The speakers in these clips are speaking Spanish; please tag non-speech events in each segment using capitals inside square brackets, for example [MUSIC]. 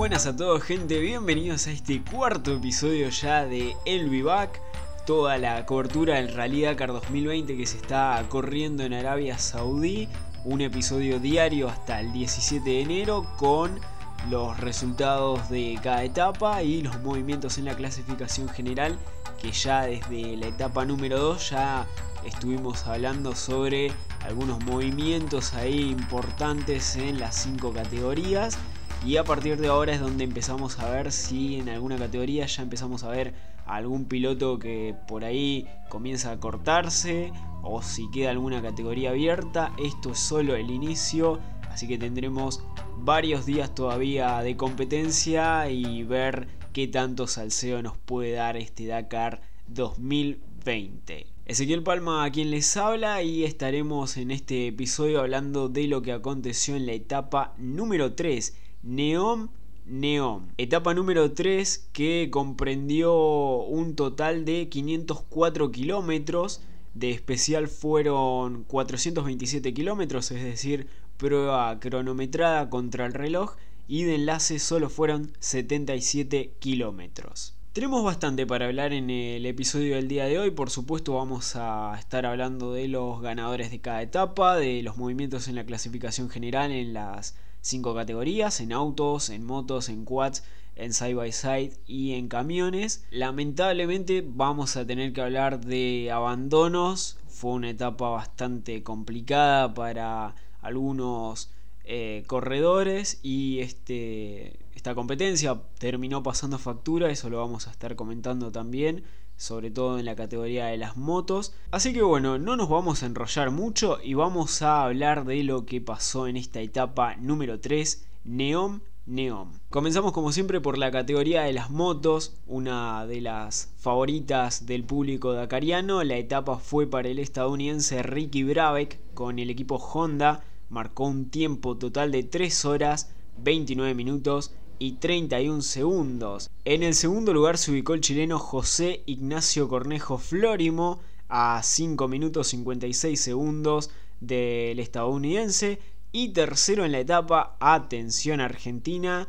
buenas a todos gente, bienvenidos a este cuarto episodio ya de El Vivac, toda la cobertura del Rally Dakar 2020 que se está corriendo en Arabia Saudí, un episodio diario hasta el 17 de enero con los resultados de cada etapa y los movimientos en la clasificación general que ya desde la etapa número 2 ya estuvimos hablando sobre algunos movimientos ahí importantes en las 5 categorías y a partir de ahora es donde empezamos a ver si en alguna categoría ya empezamos a ver algún piloto que por ahí comienza a cortarse o si queda alguna categoría abierta. Esto es solo el inicio, así que tendremos varios días todavía de competencia y ver qué tanto salseo nos puede dar este Dakar 2020. Ezequiel Palma a quien les habla y estaremos en este episodio hablando de lo que aconteció en la etapa número 3 Neom Neom. Etapa número 3 que comprendió un total de 504 kilómetros. De especial fueron 427 kilómetros, es decir, prueba cronometrada contra el reloj. Y de enlace solo fueron 77 kilómetros. Tenemos bastante para hablar en el episodio del día de hoy. Por supuesto, vamos a estar hablando de los ganadores de cada etapa, de los movimientos en la clasificación general en las cinco categorías, en autos, en motos, en quads, en side by side y en camiones. Lamentablemente vamos a tener que hablar de abandonos. Fue una etapa bastante complicada para algunos eh, corredores y este, esta competencia terminó pasando factura, eso lo vamos a estar comentando también sobre todo en la categoría de las motos. Así que bueno, no nos vamos a enrollar mucho y vamos a hablar de lo que pasó en esta etapa número 3, Neom Neom. Comenzamos como siempre por la categoría de las motos, una de las favoritas del público dakariano. La etapa fue para el estadounidense Ricky Brabeck con el equipo Honda. Marcó un tiempo total de 3 horas, 29 minutos y 31 segundos. En el segundo lugar se ubicó el chileno José Ignacio Cornejo Flórimo a 5 minutos 56 segundos del estadounidense. Y tercero en la etapa, atención Argentina,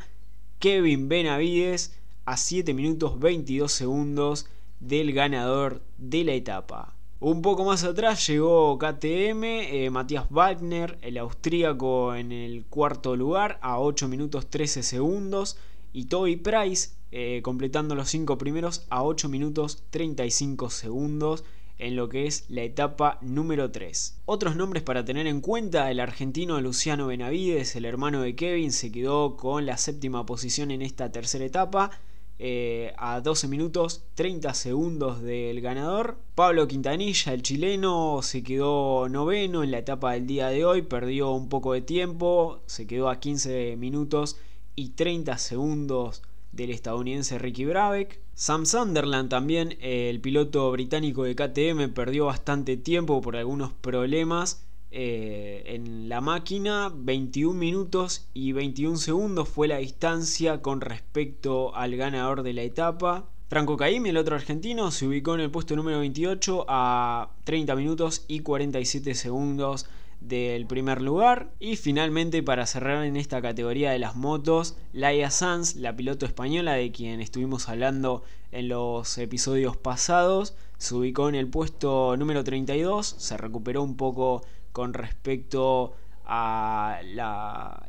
Kevin Benavides a 7 minutos 22 segundos del ganador de la etapa. Un poco más atrás llegó KTM, eh, Matías Wagner, el austríaco en el cuarto lugar a 8 minutos 13 segundos y Toby Price eh, completando los 5 primeros a 8 minutos 35 segundos en lo que es la etapa número 3. Otros nombres para tener en cuenta, el argentino Luciano Benavides, el hermano de Kevin, se quedó con la séptima posición en esta tercera etapa eh, a 12 minutos 30 segundos del ganador. Pablo Quintanilla, el chileno, se quedó noveno en la etapa del día de hoy, perdió un poco de tiempo, se quedó a 15 minutos y 30 segundos del estadounidense Ricky Brabeck. Sam Sunderland también, el piloto británico de KTM, perdió bastante tiempo por algunos problemas eh, en la máquina 21 minutos y 21 segundos fue la distancia con respecto al ganador de la etapa. Franco Caimi, el otro argentino, se ubicó en el puesto número 28 a 30 minutos y 47 segundos del primer lugar. Y finalmente, para cerrar en esta categoría de las motos, Laia Sanz, la piloto española de quien estuvimos hablando en los episodios pasados, se ubicó en el puesto número 32, se recuperó un poco con respecto a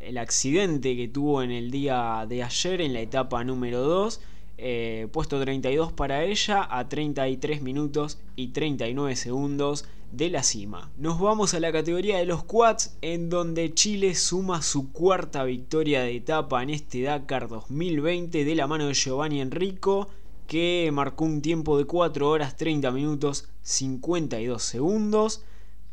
el accidente que tuvo en el día de ayer en la etapa número 2. Eh, puesto 32 para ella a 33 minutos y 39 segundos de la cima. Nos vamos a la categoría de los quads en donde Chile suma su cuarta victoria de etapa en este Dakar 2020 de la mano de Giovanni Enrico que marcó un tiempo de 4 horas 30 minutos 52 segundos.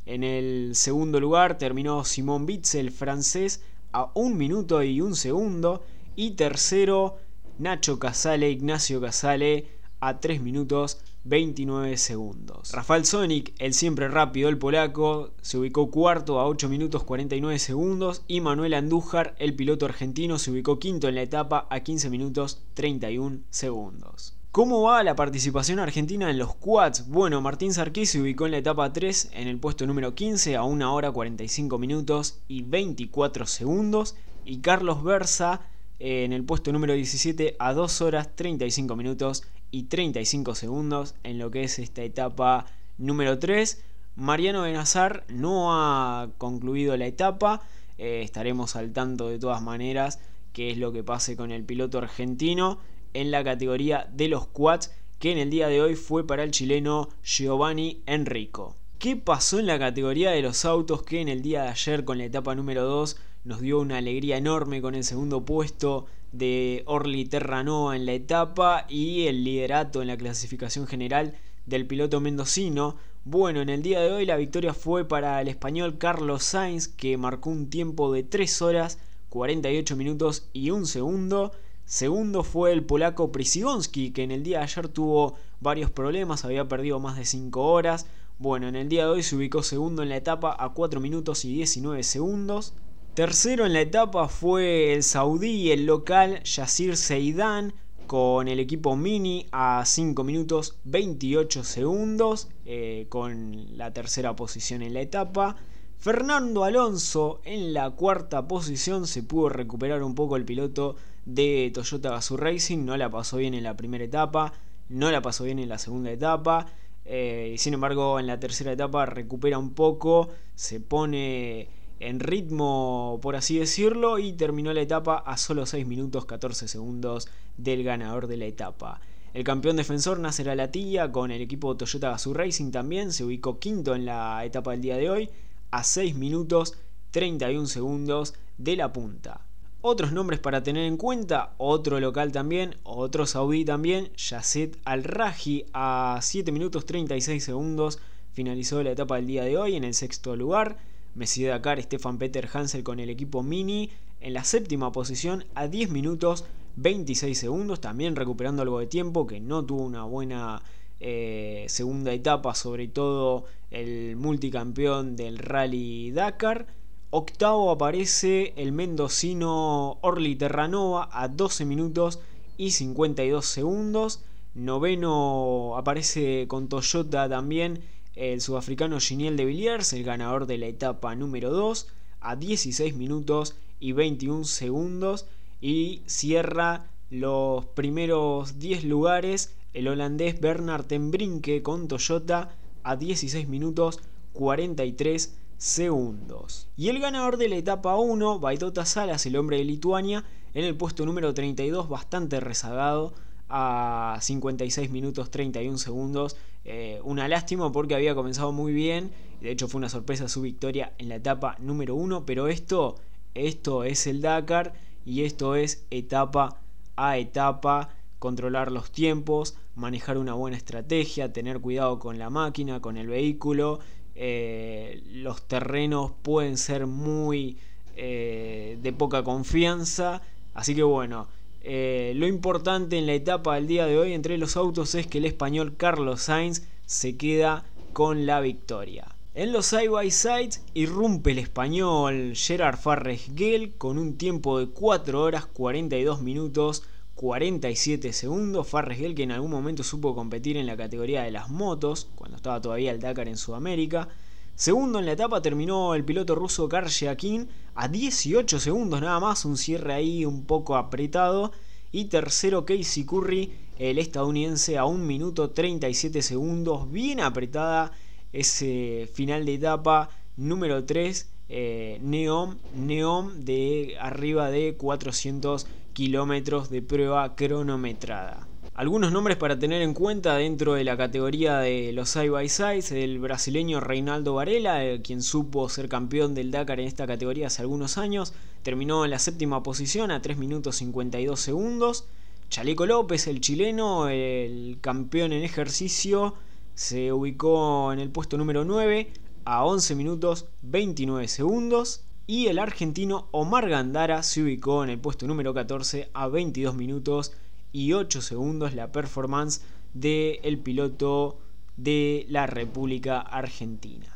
En el segundo lugar terminó Simón Bitzel, francés, a un minuto y un segundo. Y tercero, Nacho Casale, Ignacio Casale, a 3 minutos 29 segundos. Rafael Sonic, el siempre rápido, el polaco, se ubicó cuarto a 8 minutos 49 segundos. Y Manuel Andújar, el piloto argentino, se ubicó quinto en la etapa a 15 minutos 31 segundos. ¿Cómo va la participación argentina en los quads? Bueno, Martín Sarquí se ubicó en la etapa 3 en el puesto número 15 a 1 hora 45 minutos y 24 segundos. Y Carlos Versa eh, en el puesto número 17 a 2 horas 35 minutos y 35 segundos en lo que es esta etapa número 3. Mariano Benazar no ha concluido la etapa, eh, estaremos al tanto de todas maneras qué es lo que pase con el piloto argentino en la categoría de los quads que en el día de hoy fue para el chileno Giovanni Enrico. ¿Qué pasó en la categoría de los autos que en el día de ayer con la etapa número 2 nos dio una alegría enorme con el segundo puesto de Orly Terranova en la etapa y el liderato en la clasificación general del piloto mendocino? Bueno, en el día de hoy la victoria fue para el español Carlos Sainz que marcó un tiempo de 3 horas 48 minutos y un segundo. Segundo fue el polaco Prisigonski, que en el día de ayer tuvo varios problemas, había perdido más de 5 horas. Bueno, en el día de hoy se ubicó segundo en la etapa a 4 minutos y 19 segundos. Tercero en la etapa fue el saudí, el local Yasir Seidan, con el equipo Mini a 5 minutos 28 segundos, eh, con la tercera posición en la etapa. Fernando Alonso en la cuarta posición se pudo recuperar un poco el piloto de Toyota Gazoo Racing, no la pasó bien en la primera etapa, no la pasó bien en la segunda etapa, eh, sin embargo en la tercera etapa recupera un poco, se pone en ritmo por así decirlo y terminó la etapa a solo 6 minutos 14 segundos del ganador de la etapa. El campeón defensor Nasser Alatilla con el equipo Toyota Gazoo Racing también se ubicó quinto en la etapa del día de hoy a 6 minutos 31 segundos de la punta. Otros nombres para tener en cuenta, otro local también, otro saudí también, Yasset Al-Raji a 7 minutos 36 segundos finalizó la etapa del día de hoy en el sexto lugar. Messi Dakar, Stefan Peter Hansel con el equipo Mini en la séptima posición a 10 minutos 26 segundos, también recuperando algo de tiempo que no tuvo una buena eh, segunda etapa, sobre todo el multicampeón del Rally Dakar. Octavo aparece el mendocino Orly Terranova a 12 minutos y 52 segundos. Noveno aparece con Toyota también el sudafricano Giniel de Villiers, el ganador de la etapa número 2, a 16 minutos y 21 segundos. Y cierra los primeros 10 lugares el holandés Bernard Ten Brinke con Toyota a 16 minutos 43 segundos. Y el ganador de la etapa 1, Baitota Salas, el hombre de Lituania, en el puesto número 32, bastante rezagado a 56 minutos 31 segundos. Eh, una lástima porque había comenzado muy bien. De hecho fue una sorpresa su victoria en la etapa número 1. Pero esto, esto es el Dakar y esto es etapa a etapa controlar los tiempos, manejar una buena estrategia, tener cuidado con la máquina, con el vehículo. Eh, los terrenos pueden ser muy eh, de poca confianza. Así que bueno, eh, lo importante en la etapa del día de hoy entre los autos es que el español Carlos Sainz se queda con la victoria. En los side by sides irrumpe el español Gerard Farres Gel con un tiempo de 4 horas 42 minutos 47 segundos. Farresgel que en algún momento supo competir en la categoría de las motos, cuando estaba todavía el Dakar en Sudamérica. Segundo en la etapa terminó el piloto ruso Akin a 18 segundos nada más, un cierre ahí un poco apretado. Y tercero Casey Curry, el estadounidense, a 1 minuto 37 segundos, bien apretada ese final de etapa número 3. Eh, Neom de arriba de 400 kilómetros de prueba cronometrada. Algunos nombres para tener en cuenta dentro de la categoría de los side by sides, el brasileño Reinaldo Varela, eh, quien supo ser campeón del Dakar en esta categoría hace algunos años, terminó en la séptima posición a 3 minutos 52 segundos. Chaleco López, el chileno, el campeón en ejercicio, se ubicó en el puesto número 9 a 11 minutos 29 segundos. Y el argentino Omar Gandara se ubicó en el puesto número 14 a 22 minutos y 8 segundos la performance del piloto de la República Argentina.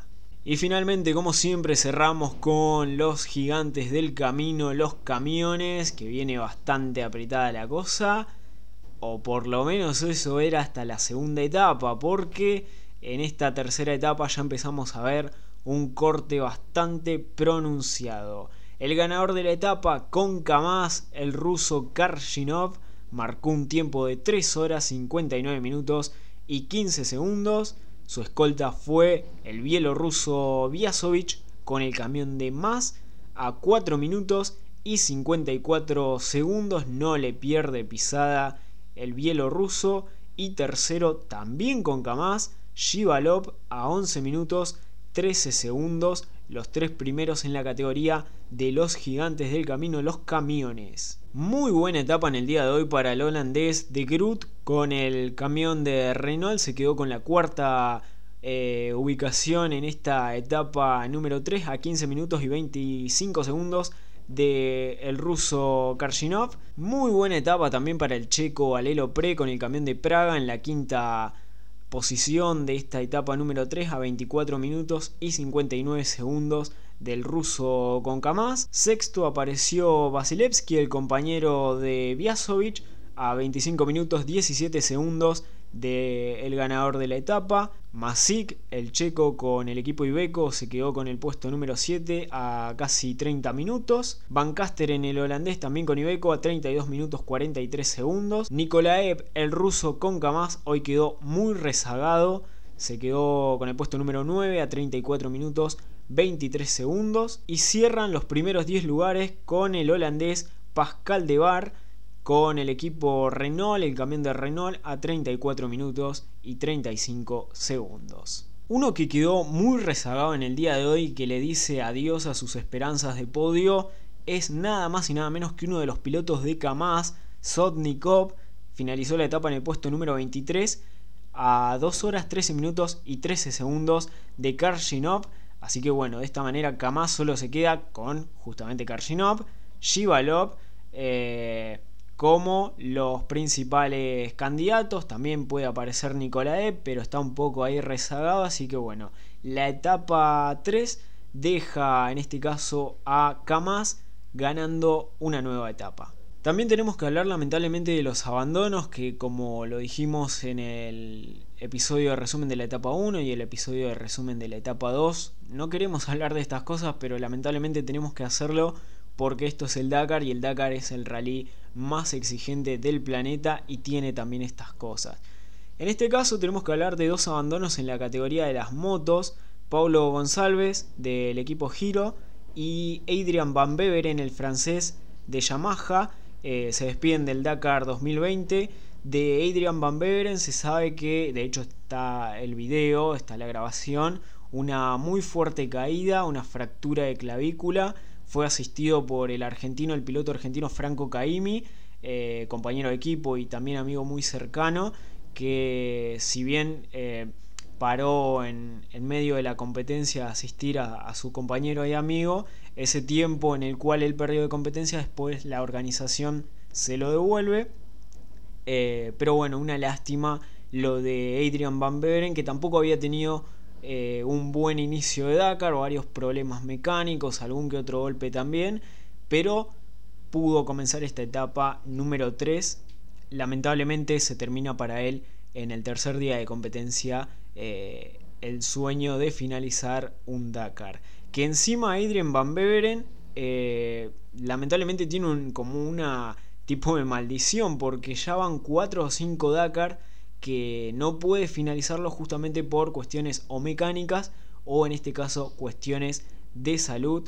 Y finalmente, como siempre, cerramos con los gigantes del camino, los camiones, que viene bastante apretada la cosa. O por lo menos eso era hasta la segunda etapa, porque en esta tercera etapa ya empezamos a ver un corte bastante pronunciado. El ganador de la etapa con Kamaz, el ruso Karshinov, marcó un tiempo de 3 horas 59 minutos y 15 segundos. Su escolta fue el bielorruso Vyazovich con el camión de más a 4 minutos y 54 segundos. No le pierde pisada el bielorruso. Y tercero también con Kamaz, Shivalov a 11 minutos 13 segundos. Los tres primeros en la categoría de los gigantes del camino, los camiones. Muy buena etapa en el día de hoy para el holandés de Groot con el camión de Renault. Se quedó con la cuarta eh, ubicación en esta etapa número 3 a 15 minutos y 25 segundos del el ruso Karshinov. Muy buena etapa también para el checo Alelo Pre con el camión de Praga en la quinta posición de esta etapa número 3 a 24 minutos y 59 segundos del ruso con Kamaz. Sexto apareció Vasilevsky, el compañero de Vyazovich, a 25 minutos 17 segundos del ganador de la etapa. Masik, el checo con el equipo Ibeco, se quedó con el puesto número 7 a casi 30 minutos. Van Caster en el holandés también con Ibeco a 32 minutos 43 segundos. Nikolaev, el ruso con Kamaz, hoy quedó muy rezagado. Se quedó con el puesto número 9 a 34 minutos 23 segundos. Y cierran los primeros 10 lugares con el holandés Pascal de Bar con el equipo Renault, el camión de Renault a 34 minutos y 35 segundos. Uno que quedó muy rezagado en el día de hoy que le dice adiós a sus esperanzas de podio es nada más y nada menos que uno de los pilotos de Kamaz, Sotnikov, finalizó la etapa en el puesto número 23 a 2 horas 13 minutos y 13 segundos de Karshinov. Así que bueno, de esta manera Kamaz solo se queda con justamente Karshinov, Shivalov, eh, como los principales candidatos. También puede aparecer Nicolae, pero está un poco ahí rezagado. Así que bueno, la etapa 3 deja en este caso a Kamaz ganando una nueva etapa. También tenemos que hablar lamentablemente de los abandonos que como lo dijimos en el episodio de resumen de la etapa 1 y el episodio de resumen de la etapa 2, no queremos [LAUGHS] hablar de estas cosas pero lamentablemente tenemos que hacerlo porque esto es el Dakar y el Dakar es el rally más exigente del planeta y tiene también estas cosas. En este caso tenemos que hablar de dos abandonos en la categoría de las motos, Paulo González del equipo Giro y Adrian Van Beveren, el francés de Yamaha, eh, se despiden del Dakar 2020. De Adrian Van Beveren se sabe que, de hecho está el video, está la grabación, una muy fuerte caída, una fractura de clavícula, fue asistido por el argentino, el piloto argentino Franco Caimi, eh, compañero de equipo y también amigo muy cercano, que si bien eh, paró en, medio de la competencia a asistir a, su compañero y amigo, ese tiempo en el cual él perdió de competencia, después la organización se lo devuelve. Eh, pero bueno, una lástima lo de Adrian Van Beveren, que tampoco había tenido eh, un buen inicio de Dakar, varios problemas mecánicos, algún que otro golpe también, pero pudo comenzar esta etapa número 3. Lamentablemente se termina para él en el tercer día de competencia eh, el sueño de finalizar un Dakar. Que encima Adrian Van Beveren eh, lamentablemente tiene un, como una tipo de maldición porque ya van 4 o 5 Dakar que no puede finalizarlo justamente por cuestiones o mecánicas o en este caso cuestiones de salud.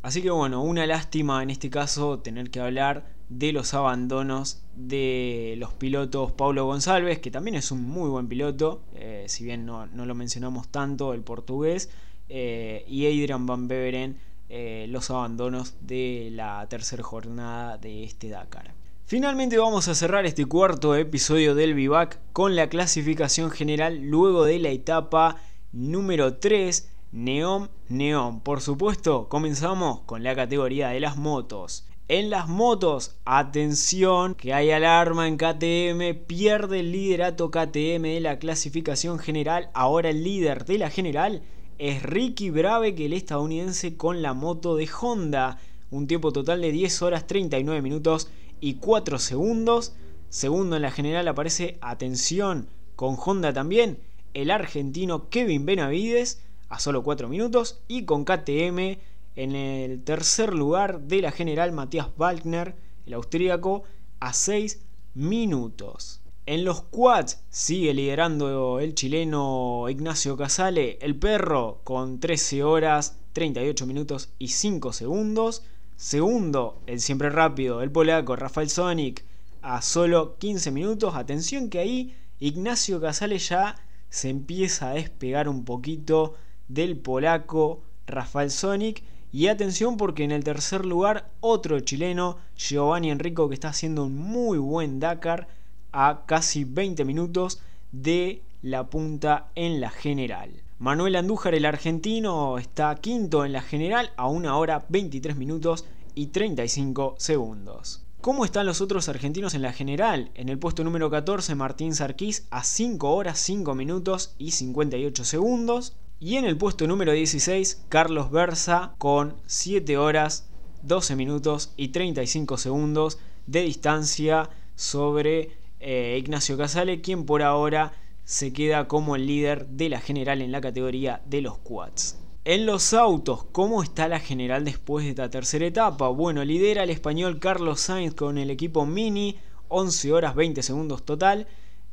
Así que bueno, una lástima en este caso tener que hablar de los abandonos de los pilotos Paulo González, que también es un muy buen piloto, eh, si bien no, lo mencionamos tanto, el portugués, eh, y Adrian Van Beveren, eh, los abandonos de la tercera jornada de este Dakar. Finalmente vamos a cerrar este cuarto episodio del Vivac con la clasificación general luego de la etapa número 3, Neon Neon. Por supuesto, comenzamos con la categoría de las motos. En las motos, atención, que hay alarma en KTM, pierde el liderato KTM de la clasificación general, ahora el líder de la general es Ricky Brave, que el estadounidense con la moto de Honda, un tiempo total de 10 horas 39 minutos y 4 segundos. Segundo en la general aparece, atención, con Honda también, el argentino Kevin Benavides a solo 4 minutos. Y con KTM En el tercer lugar de la general Matías Wagner, el austríaco, a 6 minutos. En los quads sigue liderando el chileno Ignacio Casale, el perro, con 13 horas, 38 minutos y 5 segundos. Segundo, el siempre rápido, el polaco Rafael Sonic, a solo 15 minutos. Atención que ahí Ignacio Casale ya se empieza a despegar un poquito del polaco Rafael Sonic. Y atención porque en el tercer lugar otro chileno, Giovanni Enrico, que está haciendo un muy buen Dakar a casi 20 minutos de la punta en la general. Manuel Andújar, el argentino, está quinto en la general a 1 hora 23 minutos y 35 segundos. ¿Cómo están los otros argentinos en la general? En el puesto número 14, Martín Sarquís a 5 horas 5 minutos y 58 segundos. Y en el puesto número 16, Carlos Berza con 7 horas 12 minutos y 35 segundos de distancia sobre eh, Ignacio Casale, quien por ahora se queda como el líder de la general en la categoría de los quads. En los autos, ¿cómo está la general después de esta tercera etapa? Bueno, lidera el español Carlos Sainz con el equipo Mini, 11 horas 20 segundos total.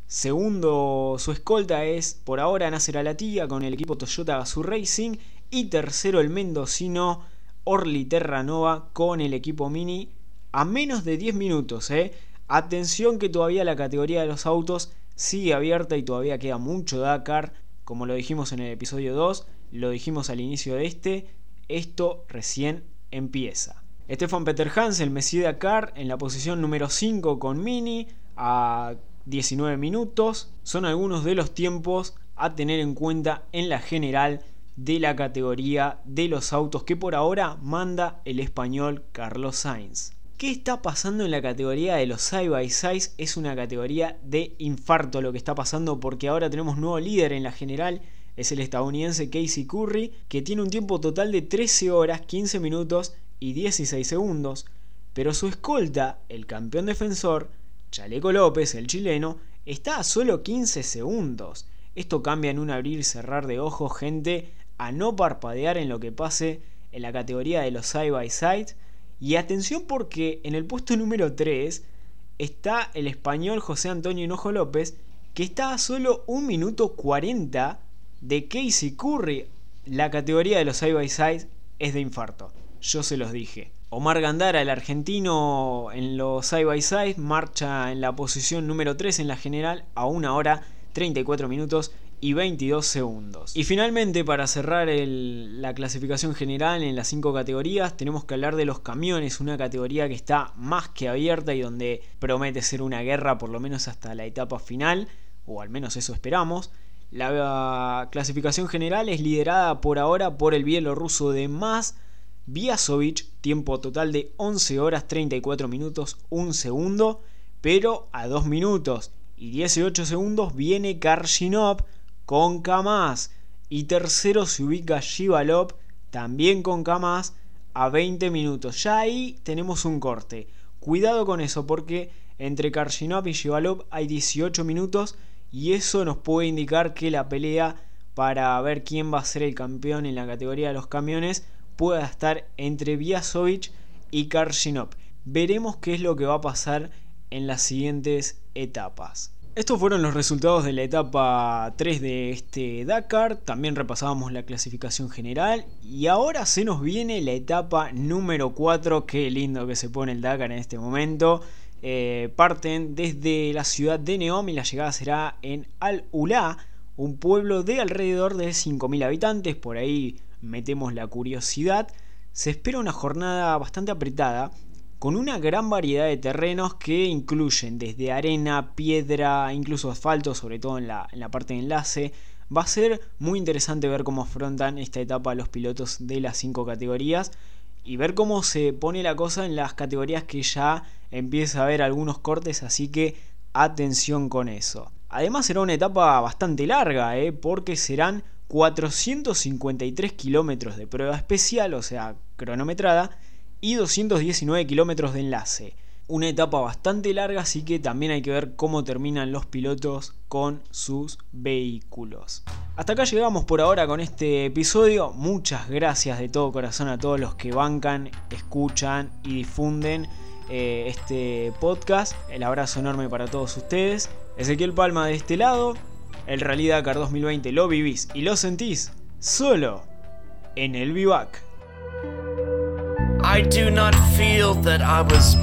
Segundo, su escolta es por ahora Nasser Alatilla con el equipo Toyota Gazoo Racing. Y tercero, el mendocino Orly Terranova con el equipo Mini a menos de 10 minutos. ¿eh? Atención que todavía la categoría de los autos sigue abierta y todavía queda mucho Dakar. Como lo dijimos en el episodio 2, lo dijimos al inicio de este, esto recién empieza. Stefan Peter Hans, el Messi Dakar, en la posición número 5 con Mini, a 19 minutos. Son algunos de los tiempos a tener en cuenta en la general de la categoría de los autos que por ahora manda el español Carlos Sainz. ¿Qué está pasando en la categoría de los side by side? Es una categoría de infarto lo que está pasando porque ahora tenemos nuevo líder en la general. Es el estadounidense Casey Curry, que tiene un tiempo total de 13 horas, 15 minutos y 16 segundos. Pero su escolta, el campeón defensor, Chaleco López, el chileno, está a solo 15 segundos. Esto cambia en un abrir y cerrar de ojos, gente, a no parpadear en lo que pase en la categoría de los side by side y atención porque en el puesto número 3 está el español José Antonio Hinojo López, que está a solo 1 minuto 40 de Casey Curry. La categoría de los side by side es de infarto. Yo se los dije. Omar Gandara, el argentino en los side by side, marcha en la posición número 3 en la general a 1 hora 34 minutos y 22 segundos. Y finalmente, para cerrar la clasificación general en las 5 categorías, tenemos que hablar de los camiones, una categoría que está más que abierta y donde promete ser una guerra por lo menos hasta la etapa final, o al menos eso esperamos. La clasificación general es liderada por ahora por el bielorruso de Más Biasovic, tiempo total de 11 horas 34 minutos 1 segundo, pero a 2 minutos y 18 segundos viene Karshinov con Kamaz. Y tercero se ubica Shivalov, también con Kamaz, a 20 minutos. Ya ahí tenemos un corte. Cuidado con eso porque entre Karshinov y Shivalov hay 18 minutos y eso nos puede indicar que la pelea para ver quién va a ser el campeón en la categoría de los camiones pueda estar entre Biasovic y Karshinov. Veremos qué es lo que va a pasar en las siguientes etapas. Estos fueron los resultados de la etapa 3 de este Dakar, también repasábamos la clasificación general y ahora se nos viene la etapa número 4, qué lindo que se pone el Dakar en este momento. Eh, parten desde la ciudad de Neom y la llegada será en Al-Ula, un pueblo de alrededor de 5.000 habitantes, por ahí metemos la curiosidad. Se espera una jornada bastante apretada con una gran variedad de terrenos que incluyen desde arena, piedra, incluso asfalto, sobre todo en la, parte de enlace. Va a ser muy interesante ver cómo afrontan esta etapa los pilotos de las cinco categorías y ver cómo se pone la cosa en las categorías que ya empieza a haber algunos cortes, así que atención con eso. Además será una etapa bastante larga, ¿eh? porque serán 453 kilómetros de prueba especial, o sea, cronometrada, y 219 kilómetros de enlace. una etapa bastante larga, así que también hay que ver cómo terminan los pilotos con sus vehículos. Hasta acá llegamos por ahora con este episodio. Muchas gracias de todo corazón a todos los que bancan, escuchan y difunden eh, este podcast. El abrazo enorme para todos ustedes. Ezequiel Palma de este lado. El Rally Dakar 2020 lo vivís y lo sentís solo en el Vivac. I do not feel that I was.